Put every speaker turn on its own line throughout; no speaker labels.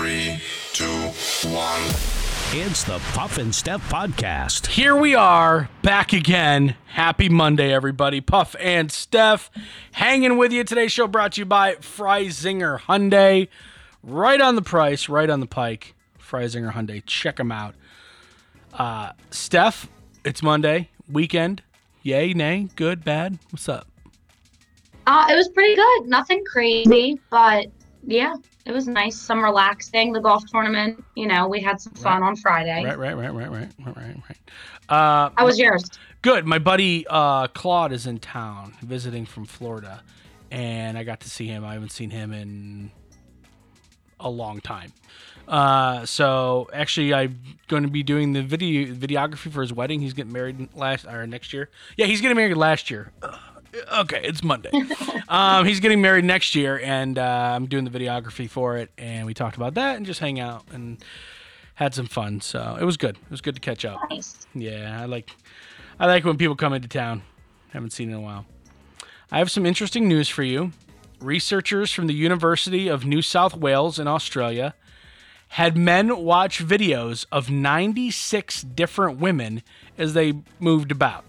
Three, two, one.
It's the Puff and Steph Podcast.
Here we are, back again. Happy Monday, everybody. Puff and Steph hanging with you. Today's show brought to you by Freisinger Hyundai. Right on the price, right on the pike. Freisinger Hyundai. Check them out. Uh, Steph, it's Monday, weekend. Yay, nay, good, bad. What's up?
Uh, it was pretty good. Nothing crazy, but yeah, it was nice. Some relaxing. The golf tournament, you know, we had some fun on Friday.
Right, right, right, right, right, right, right, right. Uh,
How was yours?
Good. My buddy uh, Claude is in town visiting from Florida, and I got to see him. I haven't seen him in a long time. Uh, so actually, I'm going to be doing the video videography for his wedding. He's getting married last or next year. Yeah, he's getting married last year. Ugh. Okay, it's Monday. um, he's getting married next year, and uh, I'm doing the videography for it. And we talked about that and just hang out and had some fun. So it was good. It was good to catch up.
Nice.
Yeah, I like I like when people come into town. Haven't seen in a while. I have some interesting news for you. Researchers from the University of New South Wales in Australia had men watch videos of 96 different women as they moved about.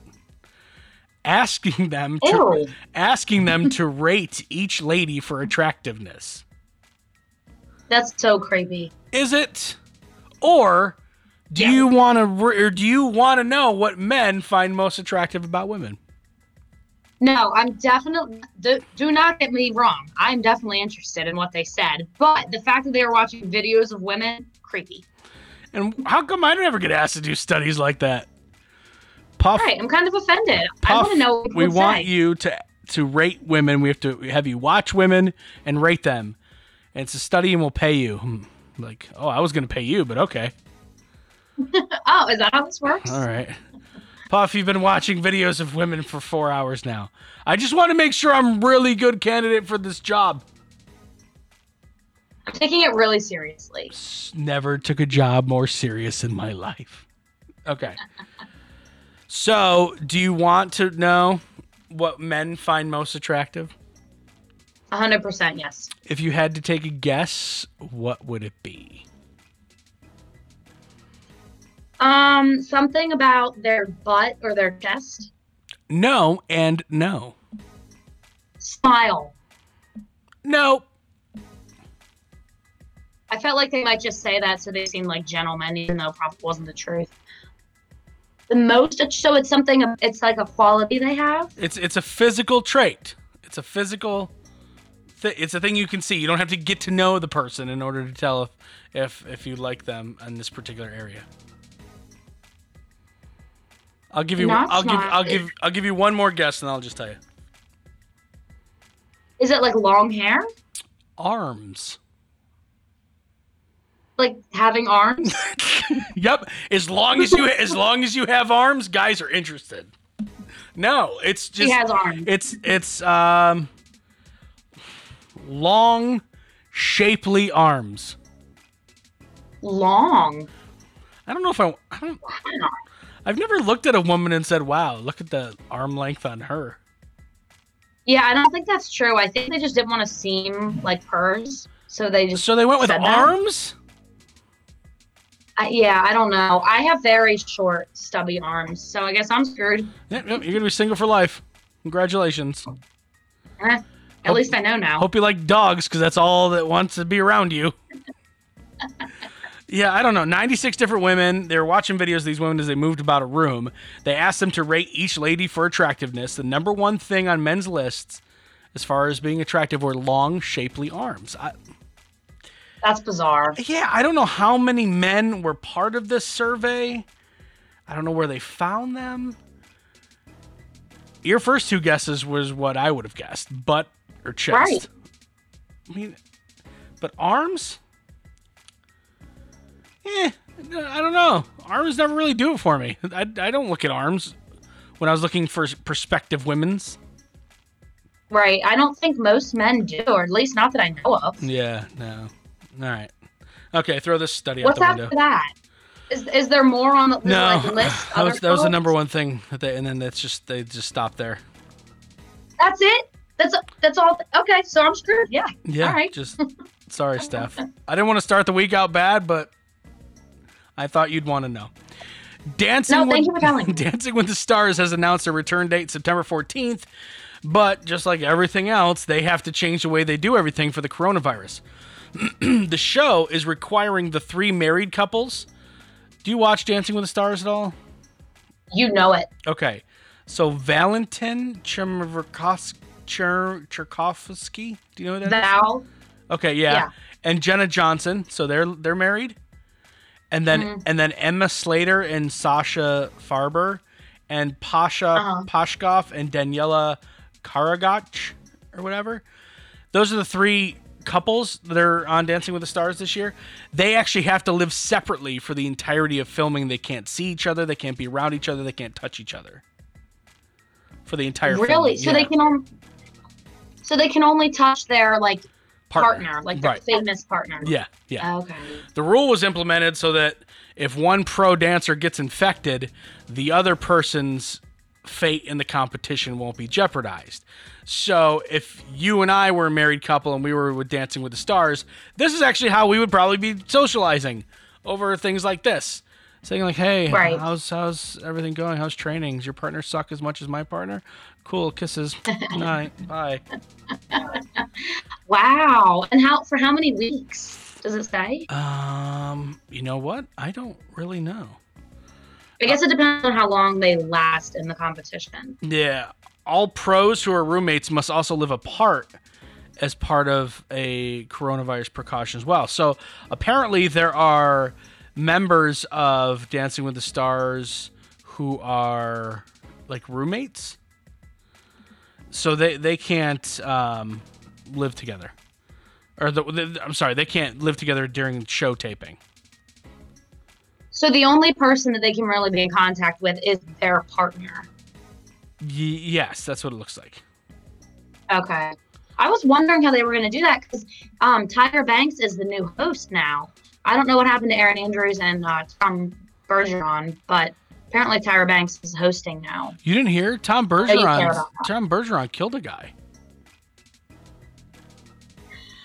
Asking them to
Ew.
asking them to rate each lady for attractiveness.
That's so creepy.
Is it? Or do
Yeah.
you want to or do you want to know what men find most attractive about women?
No, I'm definitely. Do, do not get me wrong. I'm definitely interested in what they said, but the fact that they were watching videos of women, creepy.
And how come I don't ever get asked to do studies like that? Puff,
Right, I'm kind of offended. I want to know. What
we want
say.
you to to rate women. We have to have you watch women and rate them. And it's a study, and we'll pay you. Hmm. Like, oh, I was going to pay you, but okay,
Oh, is that how this works?
all right. Puff, you've been watching videos of women for four hours now. I just want to make sure I'm really good candidate for this job.
I'm taking it really seriously.
Never took a job more serious in my life. Okay. So, do you want to know what men find most attractive?
100% yes.
If you had to take a guess, what would it be?
Um, something about their butt or their chest.
No and no.
Smile.
No.
I felt like they might just say that so they seemed like gentlemen, even though it probably wasn't the truth. The most, so it's something, it's like a quality they have.
It's it's a physical trait. It's a physical thi- it's a thing you can see. You don't have to get to know the person in order to tell if if, if you like them in this particular area. I'll give you
Not
I'll give. I'll give I'll give you one more guess and I'll just tell you.
Is it like long hair?
Arms.
Like having arms?
Yep. As long as you as long as you have arms, guys are interested. No, it's just
He has arms.
It's it's um long, shapely arms.
Long.
I don't know if I, I don't I've never looked at a woman and said, "Wow, look at the arm length on her."
Yeah, I don't think that's true. I think they just didn't want to seem like hers. So they just,
So they went with
arms. that? I, yeah, I don't know. I have very short, stubby arms. So I guess I'm screwed.
Yep, yep, you're going to be single for life. Congratulations.
Eh, at
Hope-
least I know now.
Hope you like dogs cuz that's all that wants to be around you. Yeah, I don't know. 96 different women. They were watching videos of these women as they moved about a room. They asked them to rate each lady for attractiveness. The number one thing on men's lists as far as being attractive were long, shapely arms. I,
That's bizarre.
yeah, I don't know how many men were part of this survey. I don't know where they found them. Your first two guesses was what I would have guessed, butt or chest.
Right.
I mean, but arms? Eh, I don't know. Arms never really do it for me. I, I don't look at arms when I was looking for prospective women's.
Right. I don't think most men do, or at least not that I know of.
Yeah, no. All right. Okay, throw this study
What's
out the
after
window.
that? Is, is there more on the
No,
like list?
that was that was the number one thing that they, and then that's just they just stopped there.
That's it. That's that's all. Okay, so I'm screwed. Yeah.
Yeah,
All right.
just Sorry, Steph. I didn't want to start the week out bad, but I thought you'd want to know. Dancing
No, thank
with,
you for telling.
Dancing with the Stars has announced a return date September 14th, but just like everything else, they have to change the way they do everything for the coronavirus. the show is requiring the three married couples. Do you watch Dancing with the Stars at all?
You know it.
Okay. So Valentin Chmerkovskiy, do you know who that is?
Val.
Okay, yeah.
Yeah.
And Jenna Johnson, so they're they're married. And then
Mm-hmm.
and then Emma Slater and Sasha Farber and Pasha
Uh-huh.
Pashkov and Daniella Karagach or whatever. Those are the three couples that are on Dancing with the Stars this year. They actually have to live separately for the entirety of filming. They can't see each other, they can't be around each other, they can't touch each other. For the entire
Really?
filming,
So
yeah.
they can only. So they can only touch their like partner, like their
right.
famous partner.
Yeah, yeah.
Oh, okay.
The rule was implemented so that if one pro dancer gets infected, the other person's fate in the competition won't be jeopardized. So if you and I were a married couple and we were with Dancing with the Stars, this is actually how we would probably be socializing over things like this. Saying like, "Hey,
Right.
how's how's everything going? How's training? Does your partner suck as much as my partner? Cool, kisses. Night, bye."
Wow. And how for how many weeks does it say?
Um, you know what? I don't really know.
I guess it depends on how long they last in the competition.
Yeah. All pros who are roommates must also live apart as part of a coronavirus precaution as well. So apparently there are members of Dancing with the Stars who are like roommates. So they they can't um, live together. Or the, the, I'm sorry, they can't live together during show taping.
So the only person that they can really be in contact with is their partner.
Y- yes, that's what it looks like.
Okay. I was wondering how they were going to do that because um, Tyra Banks is the new host now. I don't know what happened to Erin Andrews and uh, Tom Bergeron, but apparently Tyra Banks is hosting now.
You didn't hear Tom Bergeron?
about.
Tom Bergeron killed a guy.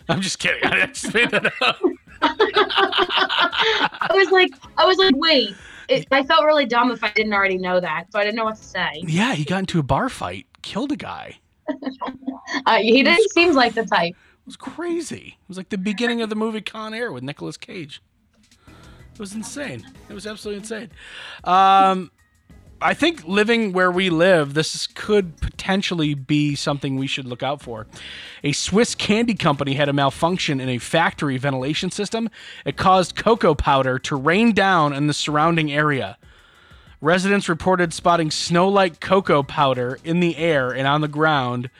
I'm just kidding. I just made that up.
I was like, I was like, wait. It, I felt really dumb if I didn't already know that, so I didn't know what to say.
Yeah, he got into a bar fight, killed a guy.
Uh, he didn't seem like the type.
It was crazy. It was like the beginning of the movie Con Air with Nicolas Cage. It was insane. It was absolutely insane. Um, I think living where we live, this is- could potentially be something we should look out for. A Swiss candy company had a malfunction in a factory ventilation system. It caused cocoa powder to rain down in the surrounding area. Residents reported spotting snow like cocoa powder in the air and on the ground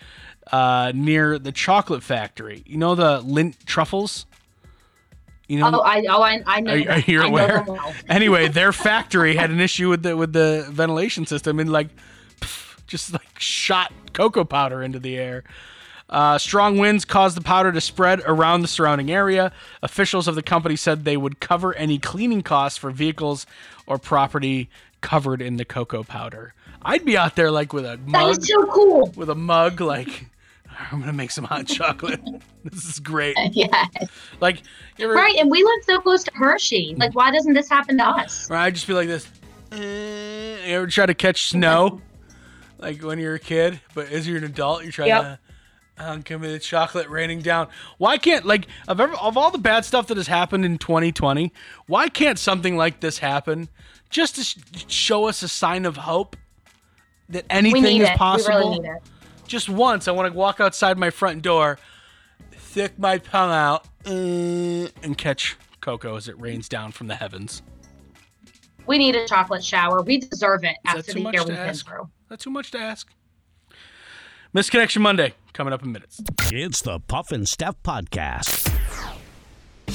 uh, near the chocolate factory. You know the Lindt truffles? You know,
Oh, I, oh, I, I know.
are, are you aware?
well.
anyway, their factory had an issue with the with the ventilation system and like pff, just like shot cocoa powder into the air. Uh, strong winds caused the powder to spread around the surrounding area. Officials of the company said they would cover any cleaning costs for vehicles or property covered in the cocoa powder. I'd be out there like with a mug,
is so cool.
with a mug, like I'm gonna make some hot chocolate. this is great.
Yeah.
Like, ever,
Right, and we live so close to Hershey. Like, why doesn't this happen to us?
Right, I just be like this. Eh, You ever try to catch snow? like when you're a kid, but as you're an adult, you're trying
Yep.
to. Give me the chocolate raining down. Why can't like of ever, of all the bad stuff that has happened in 2020? Why can't something like this happen? Just to sh- show us a sign of hope that
We
anything
need
is
it.
possible.
We really need it.
Just once, I want to walk outside my front door, stick my tongue out, uh, and catch cocoa as it rains down from the heavens.
We need a chocolate shower. We deserve it after the year we've been through.
That's too much to ask. Misconnection Monday coming up in minutes.
It's the Puff and Steph Podcast.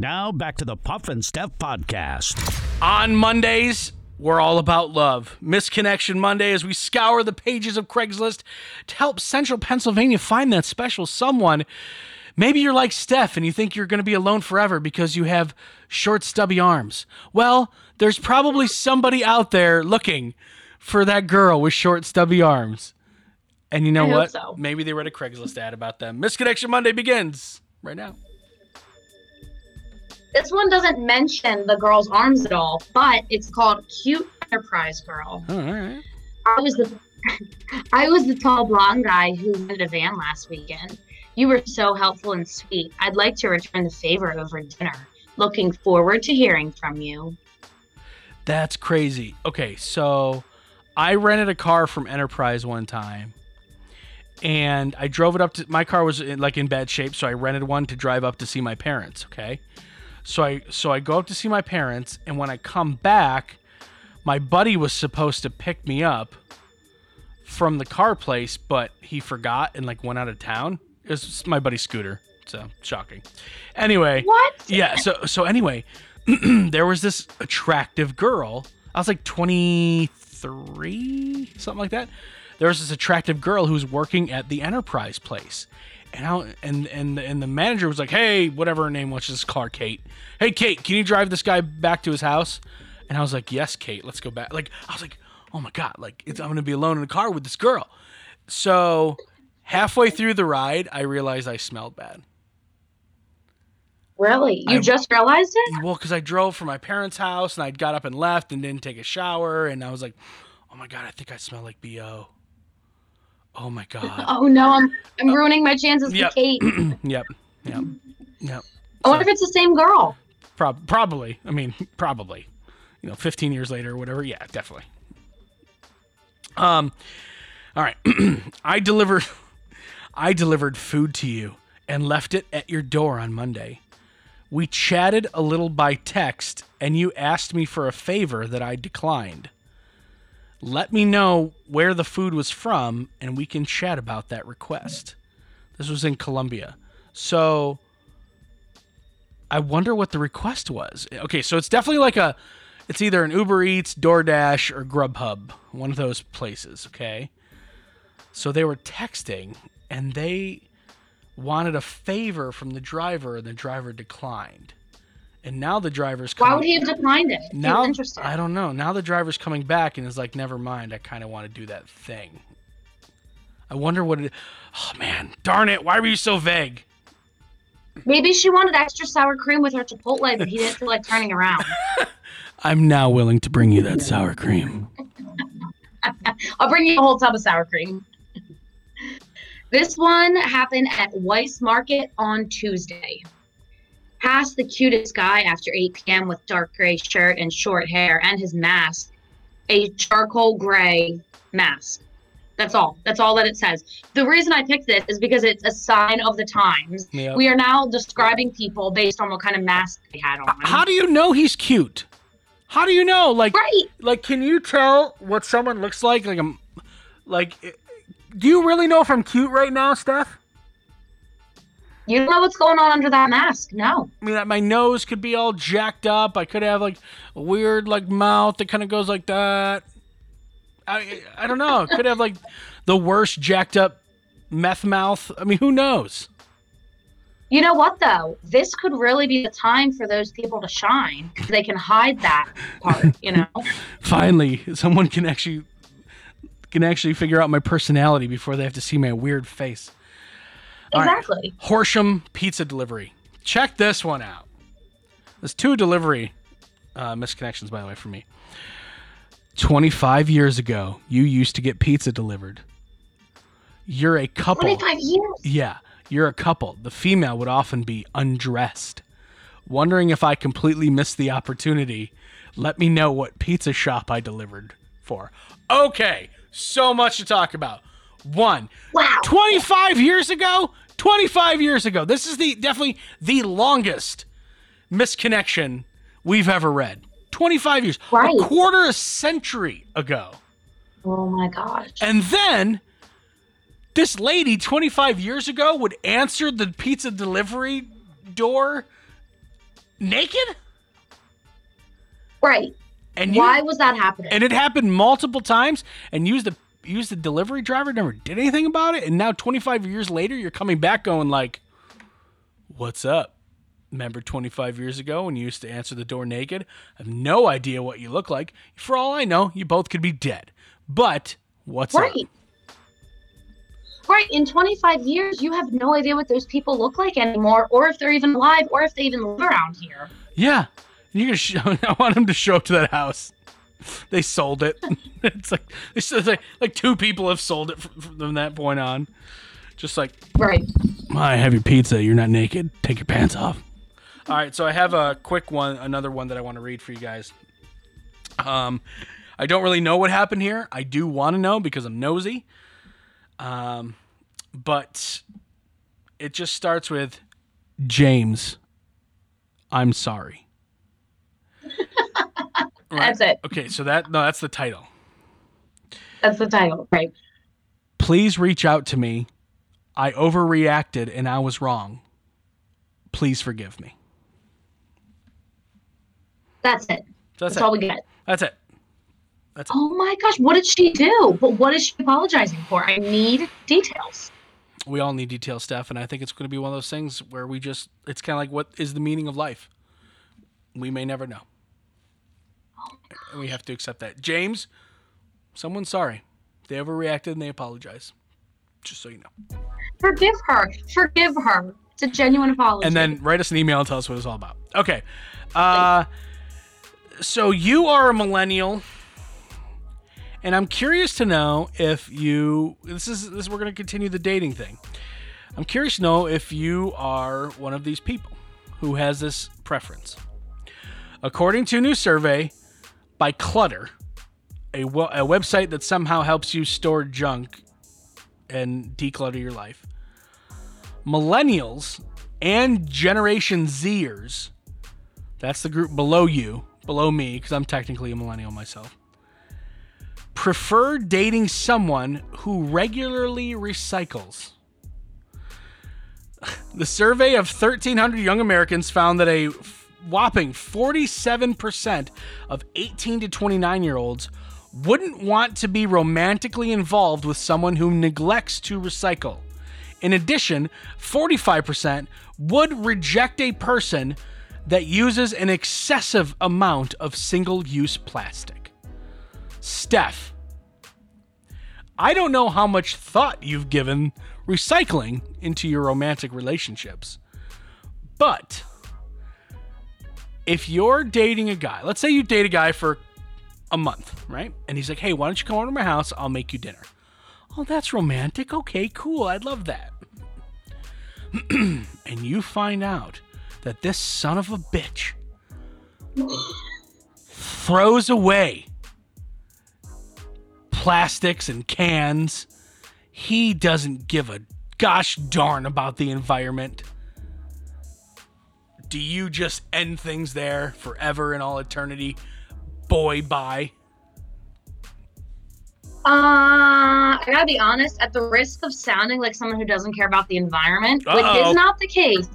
Now back to the Puff and Steph podcast.
On Mondays, we're all about love. Misconnection Monday as we scour the pages of Craigslist to help Central Pennsylvania find that special someone. Maybe you're like Steph and you think you're going to be alone forever because you have short, stubby arms. Well, there's probably somebody out there looking for that girl with short, stubby arms. And you know
I
what?
so.
Maybe they read a Craigslist ad about them. Misconnection Monday begins right now.
This one doesn't mention the girl's arms at all, but it's called Cute Enterprise Girl.
All right.
I was the I was the tall blonde guy who rented a van last weekend. You were so helpful and sweet. I'd like to return the favor over dinner. Looking forward to hearing from you.
That's crazy. Okay, so I rented a car from Enterprise one time, and I drove it up to my car was in, like in bad shape, so I rented one to drive up to see my parents. Okay, so I so I go up to see my parents, and when I come back, my buddy was supposed to pick me up from the car place, but he forgot and like went out of town. It was my buddy's scooter, so shocking. Anyway,
What?
yeah so so anyway there was this attractive girl i was like 23 something like that there was this attractive girl who was working at the enterprise place and I, and and and the manager was like hey whatever her name was just call her kate hey kate can you drive this guy back to his house and i was like yes kate let's go back like i was like oh my god like it's, i'm gonna be alone in a car with this girl so halfway through the ride i realized i smelled bad
Really? You
I-
just realized it?
well, because I drove from my parents' house and I got up and left and didn't take a shower, and I was like, "Oh my god, I think I smell like bo." Oh my god.
Oh no, I'm I'm ruining my chances
Yep.
with Kate.
yep. Yep. Yep.
I wonder if it's the same girl.
Prob- probably. I mean, probably. You know, 15 years later or whatever. Yeah, definitely. Um. All right. I delivered. I delivered food to you and left it at your door on Monday. We chatted a little by text, and you asked me for a favor that I declined. Let me know where the food was from, and we can chat about that request. This was in Columbia. So I wonder what the request was. Okay, so it's definitely like a it's either an Uber Eats, DoorDash, or Grubhub, one of those places, okay? So they were texting and they wanted a favor from the driver and the driver declined. And now the driver's coming
Why would he have declined it?
Now
interested.
I don't know. Now the driver's coming back and is like, never mind. I kind of want to do that thing. I wonder what it. Oh man, darn it! Why were you so vague?
Maybe she wanted extra sour cream with her Chipotle, but he didn't feel like turning around.
I'm now willing to bring you that sour cream.
I'll bring you a whole tub of sour cream. This one happened at Weis Market on Tuesday. Passed the cutest guy after 8 p.m. with dark gray shirt and short hair and his mask, a charcoal gray mask. That's all. That's all that it says. The reason I picked this is because it's a sign of the times.
Yep.
We are now describing people based on what kind of mask they had on.
How do you know he's cute? How do you know? Like,
Right.
like, can you tell what someone looks like? Like, I'm, like, eh, do you really know if I'm cute right now, Steph?
You don't know what's going on under that mask. No.
I mean, my nose could be all jacked up. I could have like a weird like mouth that kind of goes like that. I I don't know. Could have like the worst jacked up meth mouth. I mean, who knows?
You know what though? This could really be the time for those people to shine. They can hide that part, you know.
Finally, someone can actually can actually figure out my personality before they have to see my weird face. All right.
Exactly.
Horsham Pizza Delivery. Check this one out. There's two delivery uh, misconnections, by the way, for me. 25 years ago, you used to get pizza delivered. You're a couple.
25 years.
Yeah, you're a couple. The female would often be undressed. Wondering if I completely missed the opportunity, let me know what pizza shop I delivered for. Okay, so much to talk about. One,
Wow.
25 years ago? 25 years ago. This is the definitely the longest misconnection we've ever read. 25 years.
Right.
A quarter a century ago.
Oh my gosh.
And then this lady 25 years ago would answer the pizza delivery door naked?
Right.
And you,
Why was that happening?
and it happened multiple times and used the used the delivery driver never did anything about it and now 25 years later you're coming back going like what's up remember 25 years ago when you used to answer the door naked i have no idea what you look like for all i know you both could be dead but what's up
right. Right. In 25 years, you have no idea what those people look like anymore, or if they're even alive, or if they even live around here.
Yeah, you're gonna. Show, I want them to show up to that house. They sold it. it's like it's just like like two people have sold it from, from that point on. Just like
Right.
I have your pizza. You're not naked. Take your pants off. All right, so I have a quick one, another one that I want to read for you guys. Um, I don't really know what happened here. I do want to know because I'm nosy. Um, but it just starts with James. I'm sorry. Right.
That's it.
Okay, so that no, that's the title.
That's the title. Right.
Please reach out to me. I overreacted and I was wrong. Please forgive me.
That's it.
That's,
That's,
it.
all we get.
That's it. That's.
Oh my gosh. What did she do? But what is she apologizing for? I need details.
We all need details, stuff, and I think it's going to be one of those things where we just, it's kind of like, what is the meaning of life? We may never know. And we have to accept that. James, someone's sorry. They overreacted and they apologize. Just so you know.
Forgive her. Forgive her. It's a genuine apology.
And then write us an email and tell us what it's all about. Okay. Uh, so you are a millennial, and I'm curious to know if you. This is this. We're going to continue the dating thing. I'm curious to know if you are one of these people who has this preference. According to a new survey by Clutter, a, website that somehow helps you store junk and declutter your life, millennials and Generation Zers, that's the group below you, below me, because I'm technically a millennial myself, prefer dating someone who regularly recycles. The survey of 1,300 young Americans found that a whopping 47% of 18 to 29 year olds wouldn't want to be romantically involved with someone who neglects to recycle. In addition, 45% would reject a person that uses an excessive amount of single use plastic. Steph, I don't know how much thought you've given recycling into your romantic relationships. But if you're dating a guy, let's say you date a guy for a month, right? And he's like, hey, why don't you come over to my house? I'll make you dinner. Oh, that's romantic. Okay, cool. I'd love that. and you find out that this son of a bitch throws away plastics and cans. He doesn't give a gosh darn about the environment. Do you just end things there forever in all eternity? Boy, bye.
Uh, I gotta be honest, at the risk of sounding like someone who doesn't care about the environment, which
Uh-oh.
is not the case.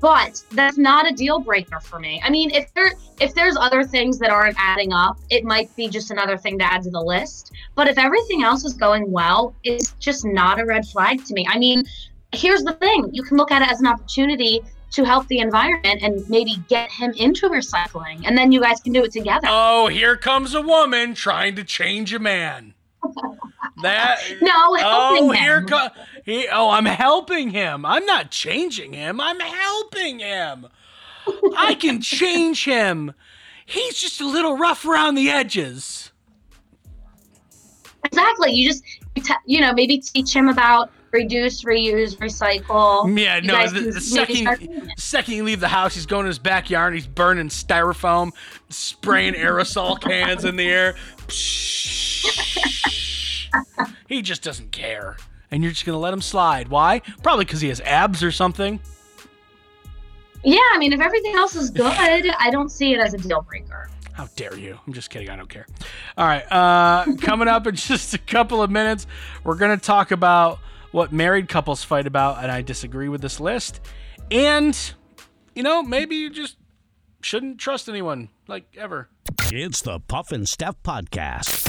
But that's not a deal breaker for me. I mean, if there if there's other things that aren't adding up, it might be just another thing to add to the list. But if everything else is going well, it's just not a red flag to me. I mean, here's the thing: you can look at it as an opportunity to help the environment and maybe get him into recycling, and then you guys can do it together.
Oh, here comes a woman trying to change a man. That
no,
Oh, here
him.
co- he, Oh, I'm helping him. I'm not changing him. I'm helping him. I can change him. He's just a little rough around the edges.
Exactly. You just, you know, maybe teach him about reduce, reuse, recycle.
Yeah,
You
no. The, the second,
start doing it.
second you leave the house, he's going to his backyard. and He's burning styrofoam, spraying aerosol cans in the air. he just doesn't care, and you're just gonna let him slide. Why? Probably because he has abs or something.
Yeah, I mean, if everything else is good, I don't see it as a deal breaker.
How dare you? I'm just kidding. I don't care. All right. Uh, coming up in just a couple of minutes, we're going to talk about what married couples fight about, and I disagree with this list. And, you know, maybe you just shouldn't trust anyone, like ever.
It's the Puff and Steph Podcast.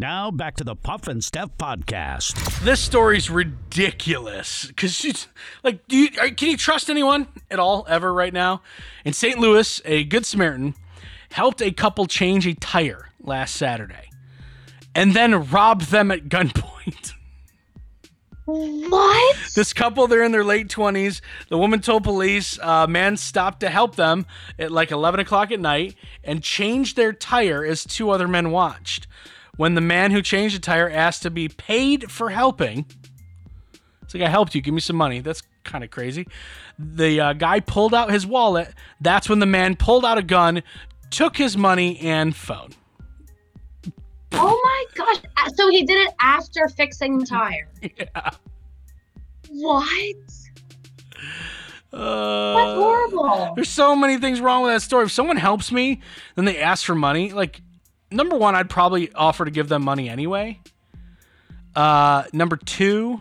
Now back to the Puff and Steph Podcast.
This story's ridiculous because she's like, do you can you trust anyone at all ever right now? In St. Louis, a good Samaritan helped a couple change a tire last Saturday, and then robbed them at gunpoint.
What?
This couple, they're in their late 20s. The woman told police a man stopped to help them at like 11 o'clock at night and changed their tire as two other men watched. When the man who changed the tire asked to be paid for helping, it's like, I helped you, give me some money. That's kind of crazy. The uh, guy pulled out his wallet. That's when the man pulled out a gun, took his money and phone.
Oh my gosh! So he did it after fixing the tire.
Yeah.
What?
Uh,
That's horrible.
There's so many things wrong with that story. If someone helps me, then they ask for money. Like, number one, I'd probably offer to give them money anyway. Uh, number two,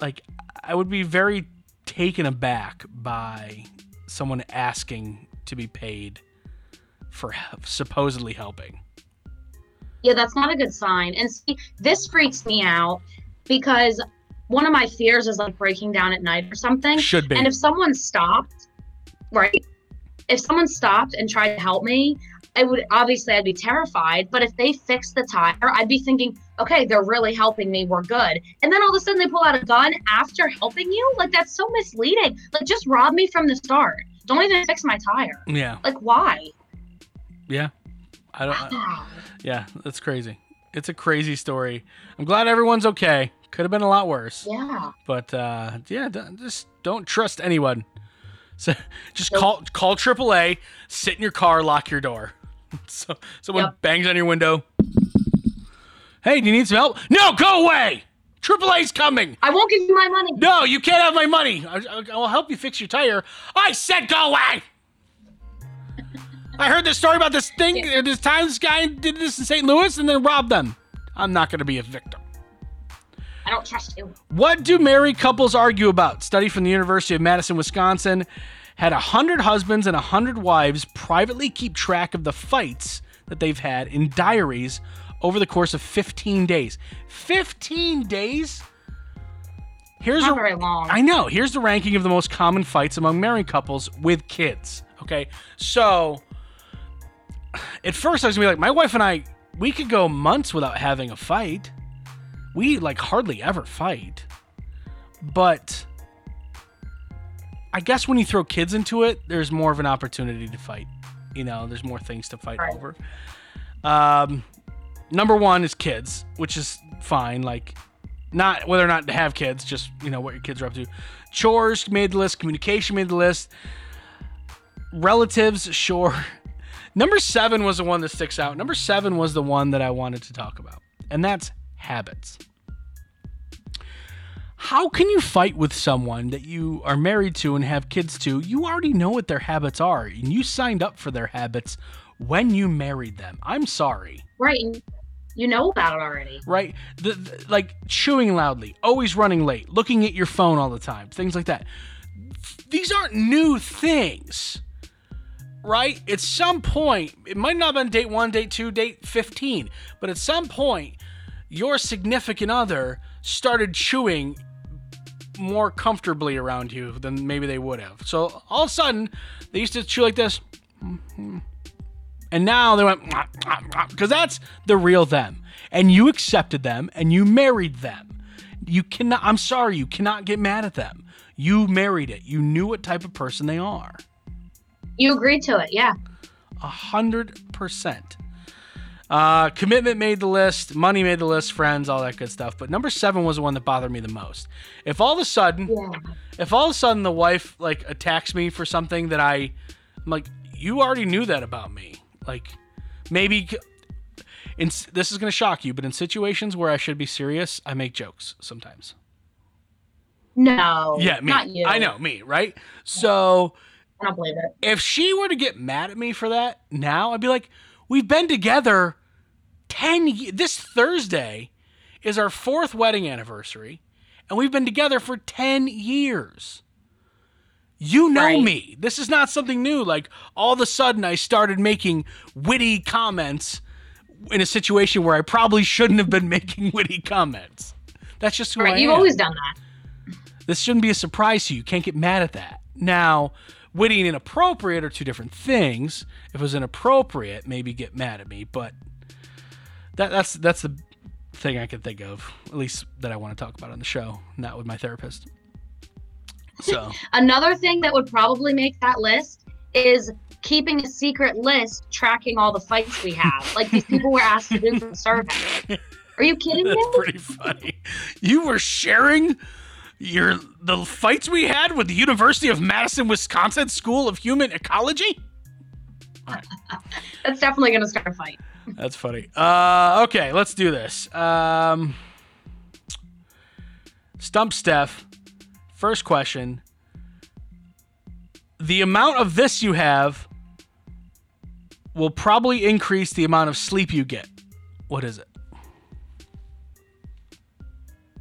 like, I would be very taken aback by someone asking to be paid for supposedly helping.
Yeah, that's not a good sign. And see, this freaks me out because one of my fears is like breaking down at night or something.
Should be.
And if someone stopped, right? If someone stopped and tried to help me, I would obviously I'd be terrified. But if they fixed the tire, I'd be thinking, okay, they're really helping me. We're good. And then all of a sudden they pull out a gun after helping you. Like that's so misleading. Like just rob me from the start. Don't even fix my tire.
yeah,
Like why?
yeah. I don't. I- yeah, that's crazy. It's a crazy story. I'm glad everyone's okay. Could have been a lot worse.
Yeah.
But uh, yeah, d- just don't trust anyone. So just
Nope.
call call AAA, sit in your car, lock your door. So someone
Yep.
bangs on your window. Hey, do you need some help? No, go away. AAA's coming.
I won't give you my money.
No, you can't have my money. I, I, I'll help you fix your tire. I said go away. I heard this story about this thing. uh, This time this guy did this in St. Louis and then robbed them. I'm not going to be a victim.
I don't trust you.
What do married couples argue about? Study from the University of Madison, Wisconsin had a 100 husbands and a 100 wives privately keep track of the fights that they've had in diaries over the course of 15 days. 15 days? Here's
Not
a,
very long.
I know. Here's the ranking of the most common fights among married couples with kids. Okay. So at first I was gonna be like, my wife and I, we could go months without having a fight. We like hardly ever fight. But I guess when you throw kids into it, there's more of an opportunity to fight. You know, there's more things to fight
Right.
over. Um, number one is kids, which is fine. Like, not whether or not to have kids, just you know what your kids are up to. Chores made the list. Communication made the list. Relatives, sure. Number seven was the one that sticks out. Number seven was the one that I wanted to talk about, and that's habits. How can you fight with someone that you are married to and have kids to? You already know what their habits are, and you signed up for their habits when you married them. I'm sorry
Right. You know about it already.
right? The, the- like chewing loudly, always running late, looking at your phone all the time, things like that. These aren't new things, right? At some point, it might not have been date one, date two, date 15, but at some point, your significant other started chewing more comfortably around you than maybe they would have. So all of a sudden, they used to chew like this. And now they went because that's the real them. And you accepted them and you married them. You cannot I'm sorry, you cannot get mad at them. You married it. You knew what type of person they are.
You agreed to it. Yeah.
A hundred percent. Uh, commitment made the list, money made the list, friends, all that good stuff. But number seven was the one that bothered me the most. If all of a sudden,
Yeah.
if all of a sudden the wife like attacks me for something that I, I'm like, you already knew that about me. Like, maybe, in this is gonna shock you, but in situations where I should be serious, I make jokes sometimes.
No.
Yeah, me.
Not you.
I know me, right? So
I don't believe it.
if she were to get mad at me for that now, I'd be like, we've been together 10 ye- this Thursday is our fourth wedding anniversary, and we've been together for 10 years. You know
Right.
me. This is not something new. Like all of a sudden I started making witty comments in a situation where I probably shouldn't have been making witty comments. That's just who I
Right. You've
am
always done that.
this shouldn't be a surprise to you. You can't get mad at that. Now, witty and inappropriate are two different things. If it was inappropriate, maybe get mad at me, but that that's that's the thing I can think of, at least that I want to talk about on the show, not with my therapist. So
Another thing that would probably make that list is keeping a secret list tracking all the fights we have. Like these people were asked to do for the survey. Are you kidding me?
that's pretty funny. You were sharing You're the fights we had with the University of Madison, Wisconsin School of Human Ecology.
That's definitely gonna start a fight.
That's funny. Uh, okay, let's do this. Um, Stump Steph. First question. The amount of this you have will probably increase the amount of sleep you get. What is it?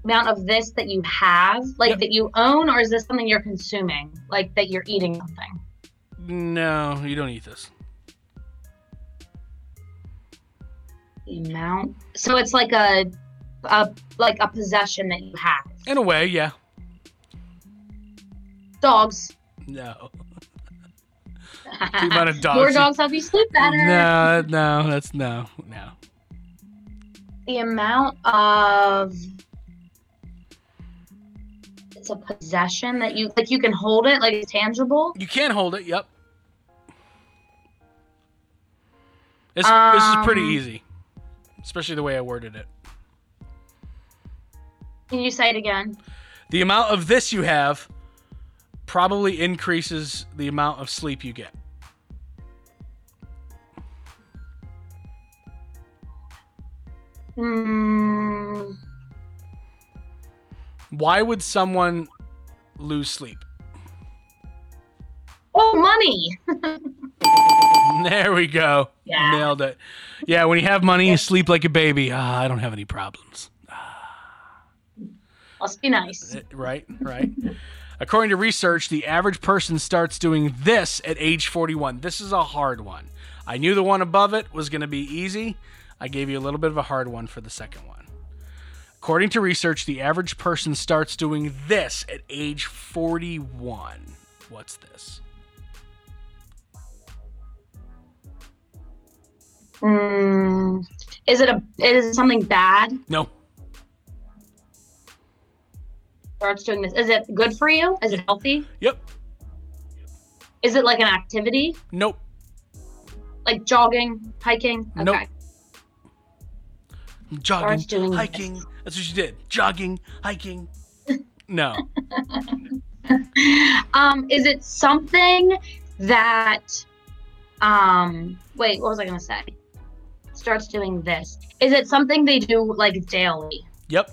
Amount of this that you have, like
Yep.
that you own, or is this something you're consuming, like that you're eating something?
No, you don't eat this.
The amount. So it's like a, a like a possession that you have.
In a way, yeah.
Dogs.
No. The amount of dogs.
More dogs help you sleep better.
No, no, that's no, no.
The amount of it's a possession that you like you can hold it like it's tangible.
You can hold it. Yep. This, this is pretty
Um,
easy, especially the way I worded it.
Can you say it again?
The amount of this you have probably increases the amount of sleep you get.
Hmm.
Why would someone lose sleep?
Oh, money.
There we go.
Yeah.
Nailed it. Yeah, when you have money, you sleep like a baby. Ah, I don't have any problems.
Must be nice.
Eh, Right, right. According to research, the average person starts doing this at age 41. This is a hard one. I knew the one above it was going to be easy. I gave you a little bit of a hard one for the second one. According to research, the average person starts doing this at age 41. What's this?
Hmm. Is it a? Is it something bad?
No,
Starts doing this. Is it good for you? Is it healthy?
Yep.
Is it like an activity,
Nope.
like jogging, hiking? Okay.
Nope. Jogging, hiking. That's what you did. Jogging, hiking. No.
Um, is it something that? Um. Wait. What was I gonna say? Starts doing this. Is it something they do like daily,
Yep.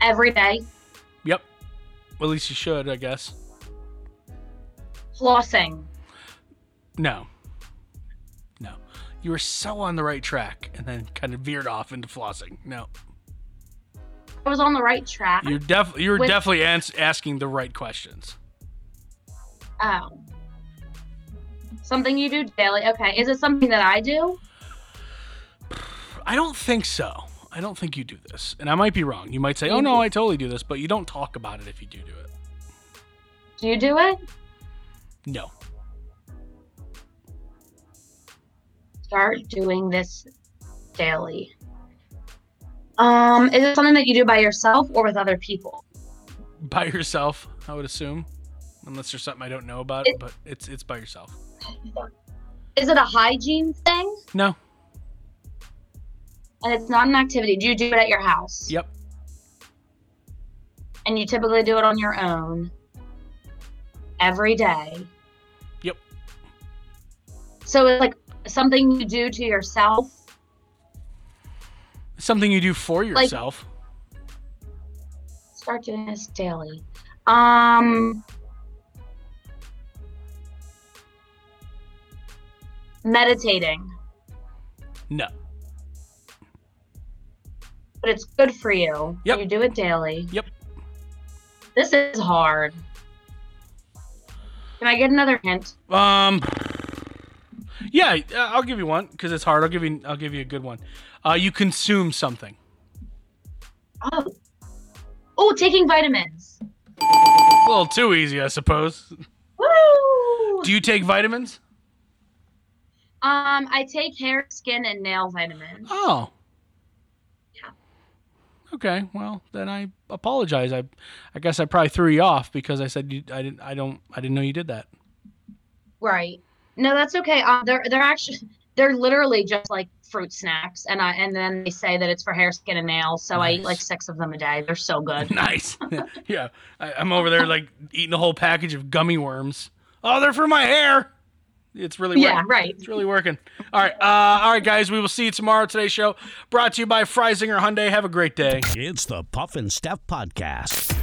every day?
Yep. Well, at least you should, I guess.
Flossing.
No. You were so on the right track and then kind of veered off into flossing. No.
I was on the right track.
You're def- you were
With-
definitely ans- asking the right questions.
Oh. Something you do daily. Okay. Is it something that I do?
I don't think so. I don't think you do this. And I might be wrong. You might say, "Oh no, I totally do this," but you don't talk about it if you do do it.
Do you do it?
No.
Start doing this daily. Um, is it something that you do by yourself or with other people?
By yourself, I would assume. Unless there's something I don't know about it, but it's it's by yourself.
Is it a hygiene thing?
No.
And it's not an activity. Do you do it at your house?
Yep.
And you typically do it on your own every day.
Yep.
So it's like something you do to yourself.
Something you do for
Like-
yourself.
Start doing this daily. Um meditating.
no.
But it's good for you.
Yep.
You do it daily.
Yep.
This is hard. Can I get another hint?
Um. Yeah, uh, I'll give you one because it's hard. I'll give you. I'll give you a good one. Uh, you consume something.
Oh. Oh, taking vitamins.
A little too easy, I suppose.
Woo!
Do you take vitamins?
Um, I take hair, skin, and nail vitamins.
Oh.
Yeah.
Okay. Well, then I apologize. I, I guess I probably threw you off because I said you, I didn't. I don't. I didn't know you did that.
Right. No, that's okay. Um, they're they're actually they're literally just like fruit snacks, and I and then they say that it's for hair, skin, and nails. So I eat like six of them a day. They're so good.
Nice. yeah, I, I'm over there like eating a whole package of gummy worms. Oh, they're for my hair. It's really
Yeah,
working.
right.
It's really working. All right, uh, all right, guys. We will see you tomorrow. Today's show brought to you by Freisinger Hyundai. Have a great day.
It's the Puff and Steph Podcast.